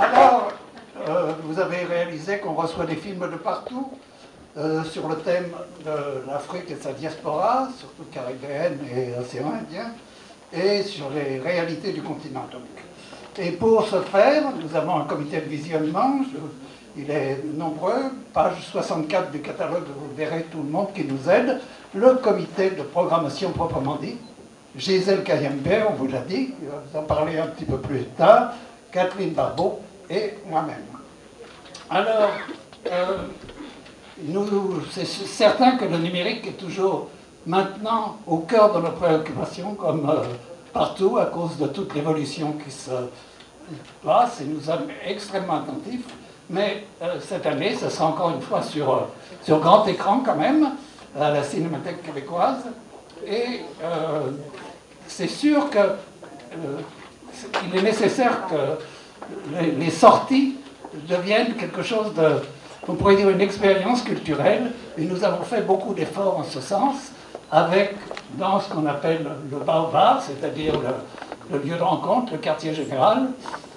Alors, euh, vous avez réalisé qu'on reçoit des films de partout euh, sur le thème de l'Afrique et sa diaspora, surtout caribéenne et océan Indien, et sur les réalités du continent. Donc. Et pour ce faire, nous avons un comité de visionnement. Il est nombreux. Page 64 du catalogue, vous verrez tout le monde qui nous aide. Le comité de programmation proprement dit. Gisèle Kayembe, on vous l'a dit, vous en parler un petit peu plus tard. Catherine Barbeau et moi-même. Alors, euh, c'est certain que le numérique est toujours maintenant au cœur de nos préoccupations, comme euh, partout, à cause de toute l'évolution qui se passe, et nous sommes extrêmement attentifs. Mais euh, cette année, ce sera encore une fois sur, euh, sur grand écran quand même, à la Cinémathèque québécoise. Et c'est sûr qu'il est nécessaire que les, sorties deviennent quelque chose de, on pourrait dire une expérience culturelle, et nous avons fait beaucoup d'efforts en ce sens, avec, dans ce qu'on appelle le bar c'est-à-dire le, lieu de rencontre, le quartier général,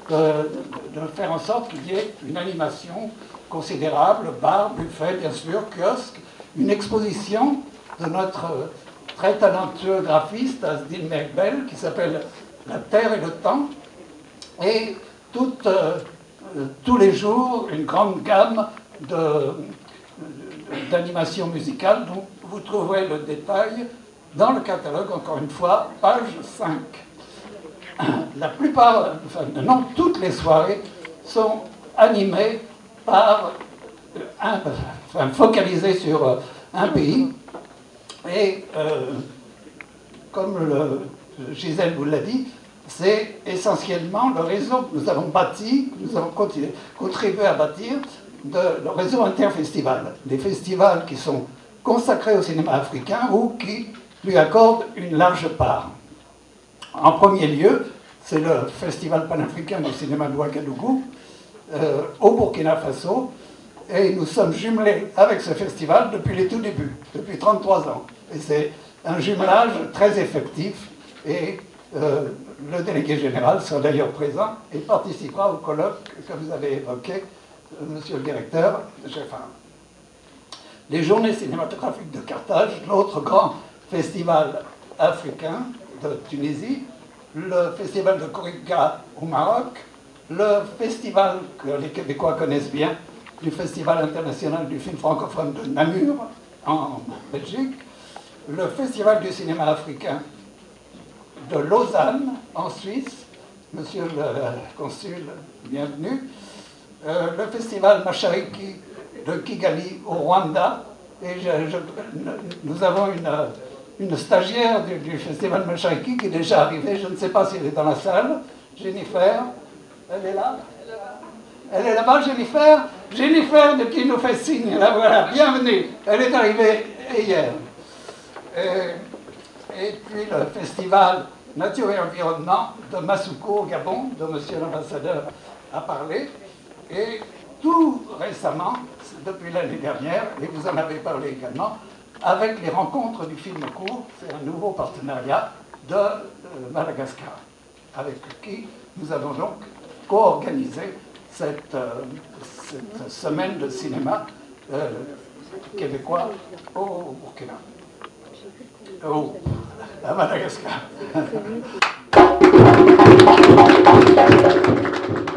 de, faire en sorte qu'il y ait une animation considérable, bar, buffet, bien sûr, kiosque, une exposition de notre très talentueux graphiste, Asdin Merbel, qui s'appelle La Terre et le Temps, et euh, tous les jours une grande gamme d'animation musicale dont vous trouverez le détail dans le catalogue, encore une fois, page 5. La plupart, enfin non, toutes les soirées sont animées par un, enfin, focalisées sur euh, un pays. Et euh, comme le, Gisèle vous l'a dit, c'est essentiellement le réseau que nous avons bâti, que nous avons contribué à bâtir, le réseau interfestival, des festivals qui sont consacrés au cinéma africain ou qui lui accordent une large part. En premier lieu, c'est le Festival panafricain du cinéma de Ouagadougou, euh, au Burkina Faso, et nous sommes jumelés avec ce festival depuis les tout débuts, depuis 33 ans. Et c'est un jumelage très effectif, et euh, le délégué général sera d'ailleurs présent et participera au colloque que vous avez évoqué monsieur le directeur, les journées cinématographiques de Carthage, l'autre grand festival africain Tunisie, le festival de Korika au Maroc, le festival que les Québécois connaissent bien, du Festival international du film francophone de Namur en Belgique, le Festival du cinéma africain de Lausanne en Suisse, monsieur le consul, bienvenue, euh, le festival Machariki de Kigali au Rwanda. Et nous avons une, une stagiaire du, festival Machariki qui est déjà arrivée. Je ne sais pas si elle est dans la salle. Jennifer, elle est là Elle est là-bas, Jennifer Jennifer de qui nous fait signe. La voilà, bienvenue. Elle est arrivée hier. Et, puis le festival Nature et Environnement de Masuko au Gabon, dont Monsieur l'ambassadeur a parlé. Et tout récemment, depuis l'année dernière, et vous en avez parlé également, avec les rencontres du film court, c'est un nouveau partenariat de euh, Madagascar, avec qui nous avons donc co-organisé cette, euh, semaine de cinéma euh, québécois au Burkina. Au, à Madagascar.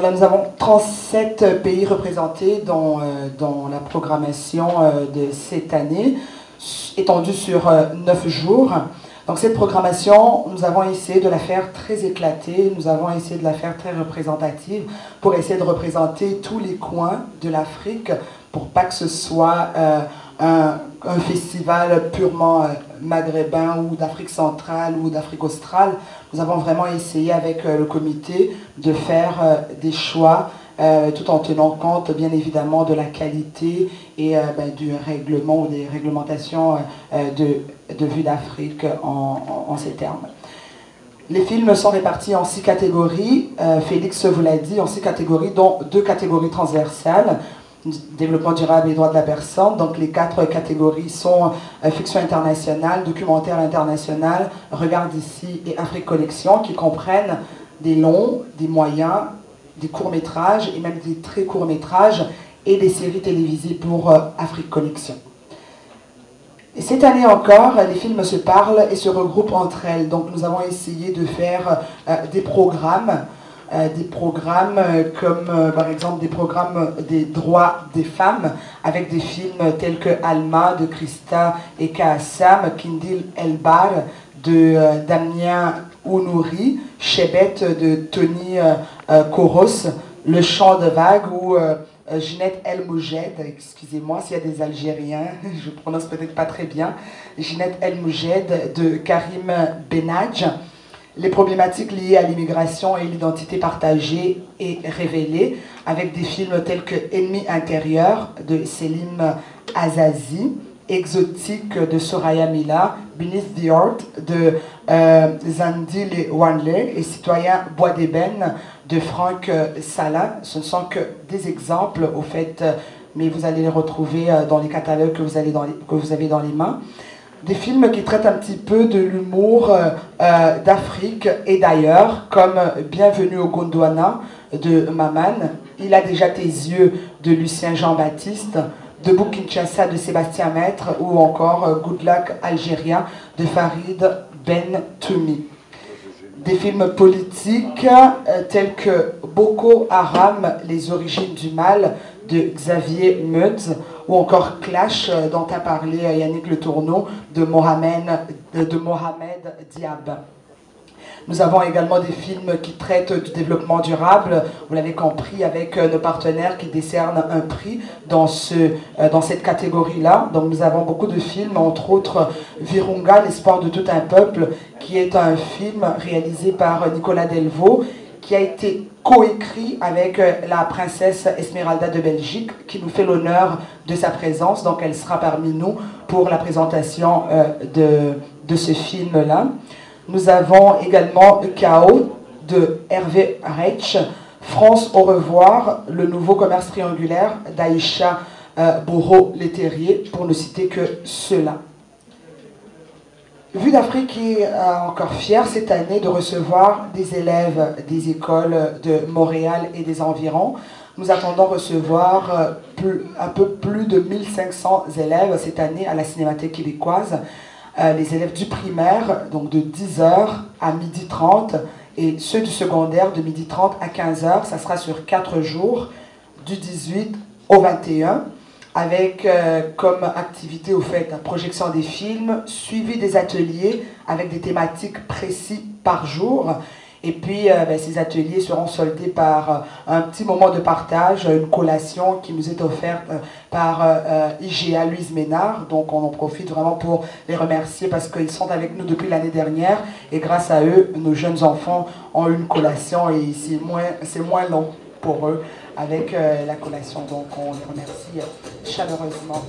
Nous avons 37 pays représentés dans, euh, dans la programmation euh, de cette année, étendue sur 9 euh, jours. Donc cette programmation, nous avons essayé de la faire très éclatée, nous avons essayé de la faire très représentative pour essayer de représenter tous les coins de l'Afrique pour pas que ce soit un, festival purement maghrébin ou d'Afrique centrale ou d'Afrique australe. Nous avons vraiment essayé avec euh, le comité de faire euh, des choix euh, tout en tenant compte bien évidemment de la qualité et ben, du règlement ou des réglementations de, de vue d'Afrique en, en, ces termes. Les films sont répartis en six catégories. Félix vous l'a dit, en six catégories, dont deux catégories transversales. Développement durable et droits de la personne. Donc les quatre catégories sont euh, fiction internationale, documentaire international, Regarde ici et Afrique Collection qui comprennent des longs, des moyens, des courts-métrages et même des très courts-métrages et des séries télévisées pour euh, Afrique Collection. Et cette année encore, les films se parlent et se regroupent entre elles. Donc nous avons essayé de faire euh, des programmes des programmes euh, comme euh, par exemple des programmes des droits des femmes avec des films tels que Alma de Christa et Kassam, Kindil Elbar de Damien Ounouri, Chebet de Tony Koros, Le chant de vague ou Ginette El Moujed, excusez-moi s'il y a des Algériens, je prononce peut-être pas très bien, Ginette El Moujed de Karim Benadj les problématiques liées à l'immigration et l'identité partagée et révélées avec des films tels que Ennemi intérieur de Selim Azazi, Exotique de Soraya Mila, Beneath the Earth de euh, Zandil Wanley et Citoyen Bois d'ébène de Franck Sala. Ce ne sont que des exemples au fait, mais vous allez les retrouver euh, dans les catalogues que vous avez dans les mains des films qui traitent un petit peu de l'humour euh, euh, d'Afrique et d'ailleurs, comme Bienvenue au Gondwana de Maman, Il a déjà tes yeux de Lucien Jean-Baptiste, Debout Kinshasa de Sébastien Maître ou encore euh, Good Luck Algérien de Farid Ben Toumi. Des films politiques tels que Boko Haram, Les origines du mal de Xavier Meutz ou encore Clash, euh, dont a parlé euh, Yannick Le Tourneau, de Mohamed Diab. Nous avons également des films qui traitent du développement durable, vous l'avez compris, avec euh, nos partenaires qui décernent un prix dans, ce, dans cette catégorie-là. Donc nous avons beaucoup de films, entre autres Virunga, l'espoir de tout un peuple, qui est un film réalisé par Nicolas Delvaux qui a été coécrit avec euh, la princesse Esmeralda de Belgique, qui nous fait l'honneur de sa présence. Donc elle sera parmi nous pour la présentation euh, de, de ce film-là. Nous avons également Chaos de Hervé Reich, France au revoir, le nouveau commerce triangulaire d'Aïcha euh, Bourreau-Leterrier, pour ne citer que cela. Vue d'Afrique est euh, encore fière cette année de recevoir des élèves des écoles de Montréal et des environs. Nous attendons recevoir euh, un peu plus de 1500 élèves cette année à la Cinémathèque québécoise. Euh, les élèves du primaire, donc de 10h à 12h30, et ceux du secondaire de 12h30 à 15h. Ça sera sur 4 jours, du 18 au 21 avec euh, comme activité au fait la projection des films, suivi des ateliers avec des thématiques précis par jour. Et puis, euh, ben, ces ateliers seront soldés par euh, un petit moment de partage, une collation qui nous est offerte par IGA Louise Ménard. Donc, on en profite vraiment pour les remercier parce qu'ils sont avec nous depuis l'année dernière. Et grâce à eux, nos jeunes enfants ont une collation et c'est moins, moins long pour eux avec euh, la collation. Donc on les remercie chaleureusement.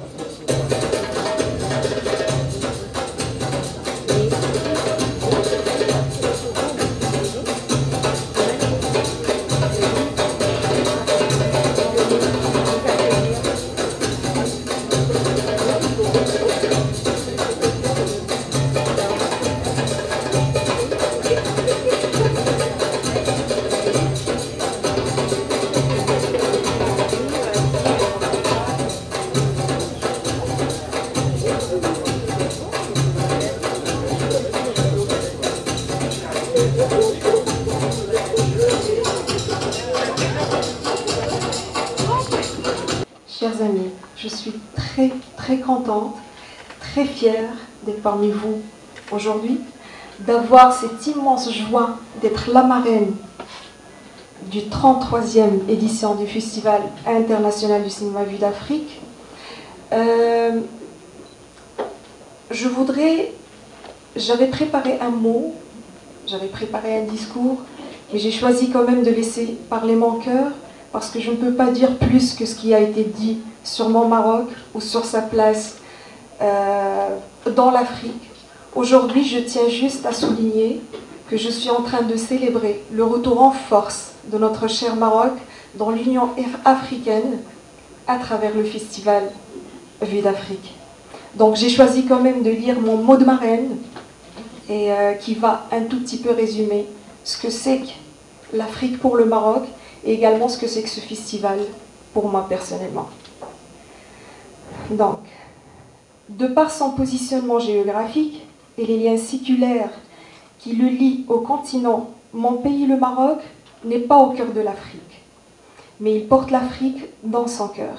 Très fière d'être parmi vous aujourd'hui, d'avoir cette immense joie d'être la marraine du 33e édition du Festival international du cinéma vu d'Afrique. Euh, je voudrais, j'avais préparé un mot, j'avais préparé un discours, mais j'ai choisi quand même de laisser parler mon cœur parce que je ne peux pas dire plus que ce qui a été dit sur mon Maroc ou sur sa place euh, dans l'Afrique. Aujourd'hui, je tiens juste à souligner que je suis en train de célébrer le retour en force de notre cher Maroc dans l'Union africaine à travers le festival Vue d'Afrique. Donc j'ai choisi quand même de lire mon mot de marraine et euh, qui va un tout petit peu résumer ce que c'est que l'Afrique pour le Maroc et également ce que c'est que ce festival pour moi personnellement. Donc, de par son positionnement géographique et les liens séculaires qui le lient au continent, mon pays, le Maroc, n'est pas au cœur de l'Afrique, mais il porte l'Afrique dans son cœur.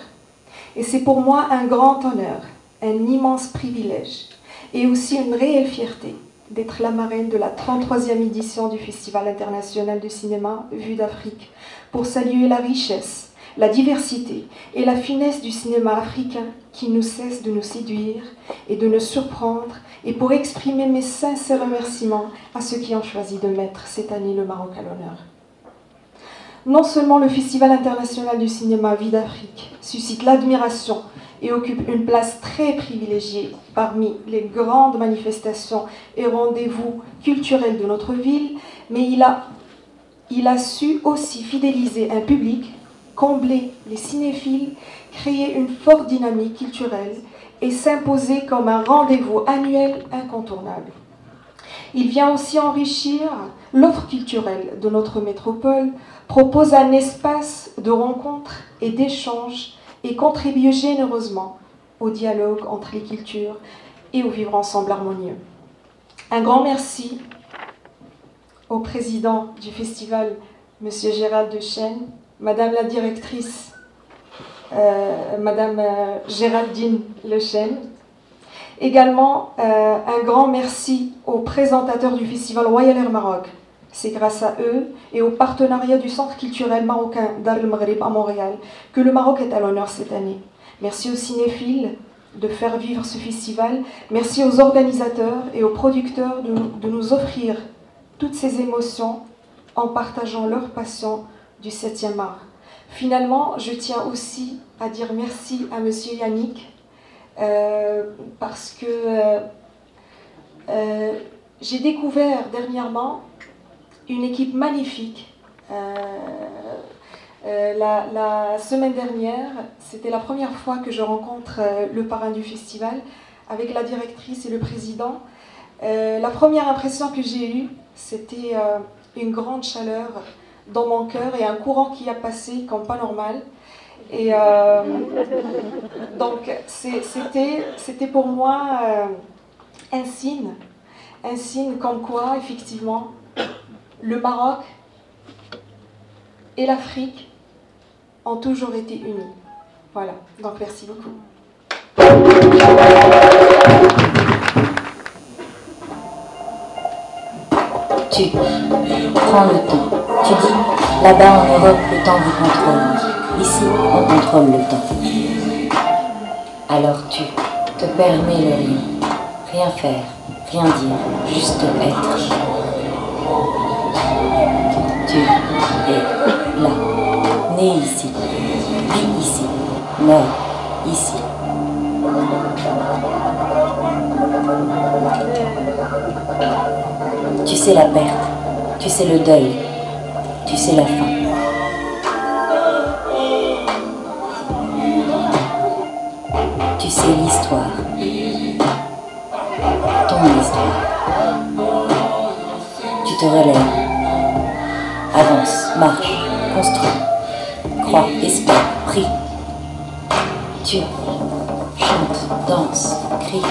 Et c'est pour moi un grand honneur, un immense privilège et aussi une réelle fierté d'être la marraine de la 33e édition du Festival international de cinéma Vue d'Afrique pour saluer la richesse, la diversité et la finesse du cinéma africain qui nous cesse de nous séduire et de nous surprendre et pour exprimer mes sincères remerciements à ceux qui ont choisi de mettre cette année le Maroc à l'honneur. Non seulement le Festival international du cinéma Vie d'Afrique suscite l'admiration et occupe une place très privilégiée parmi les grandes manifestations et rendez-vous culturels de notre ville, mais il a, il a su aussi fidéliser un public, combler les cinéphiles, créer une forte dynamique culturelle et s'imposer comme un rendez-vous annuel incontournable. Il vient aussi enrichir l'offre culturelle de notre métropole, propose un espace de rencontre et d'échange et contribue généreusement au dialogue entre les cultures et au vivre ensemble harmonieux. Un grand merci au président du festival, M. Gérald Chêne, Madame la directrice, euh, Madame euh, Géraldine Chêne. Également, euh, un grand merci aux présentateurs du festival Royal Air Maroc. C'est grâce à eux et au partenariat du Centre culturel marocain Dar el à Montréal que le Maroc est à l'honneur cette année. Merci aux cinéphiles de faire vivre ce festival. Merci aux organisateurs et aux producteurs de, de nous offrir toutes ces émotions en partageant leur passion du 7e art. Finalement, je tiens aussi à dire merci à Monsieur Yannick euh, parce que euh, euh, j'ai découvert dernièrement une équipe magnifique. La, la, semaine dernière, c'était la première fois que je rencontre le parrain du festival avec la directrice et le président. la première impression que j'ai eue, c'était une grande chaleur dans mon cœur et un courant qui a passé comme pas normal. Et euh, donc, c'était pour moi euh, un signe, un signe comme quoi, effectivement, le Maroc et l'Afrique ont toujours été unis. Voilà, donc merci beaucoup. Tu prends le temps. Tu dis, là-bas en Europe, le temps vous contrôle. Ici, on contrôle le temps. Alors tu te permets le rien. Rien faire, rien dire, juste être. Tu es là, né ici, vis ici, meurs ici. Tu sais la perte, tu sais le deuil, tu sais la fin. Tu sais l'histoire. Ton histoire. Tu te relèves. Marche, construis. Crois, espère, prie. Tu chantes, danses, crie.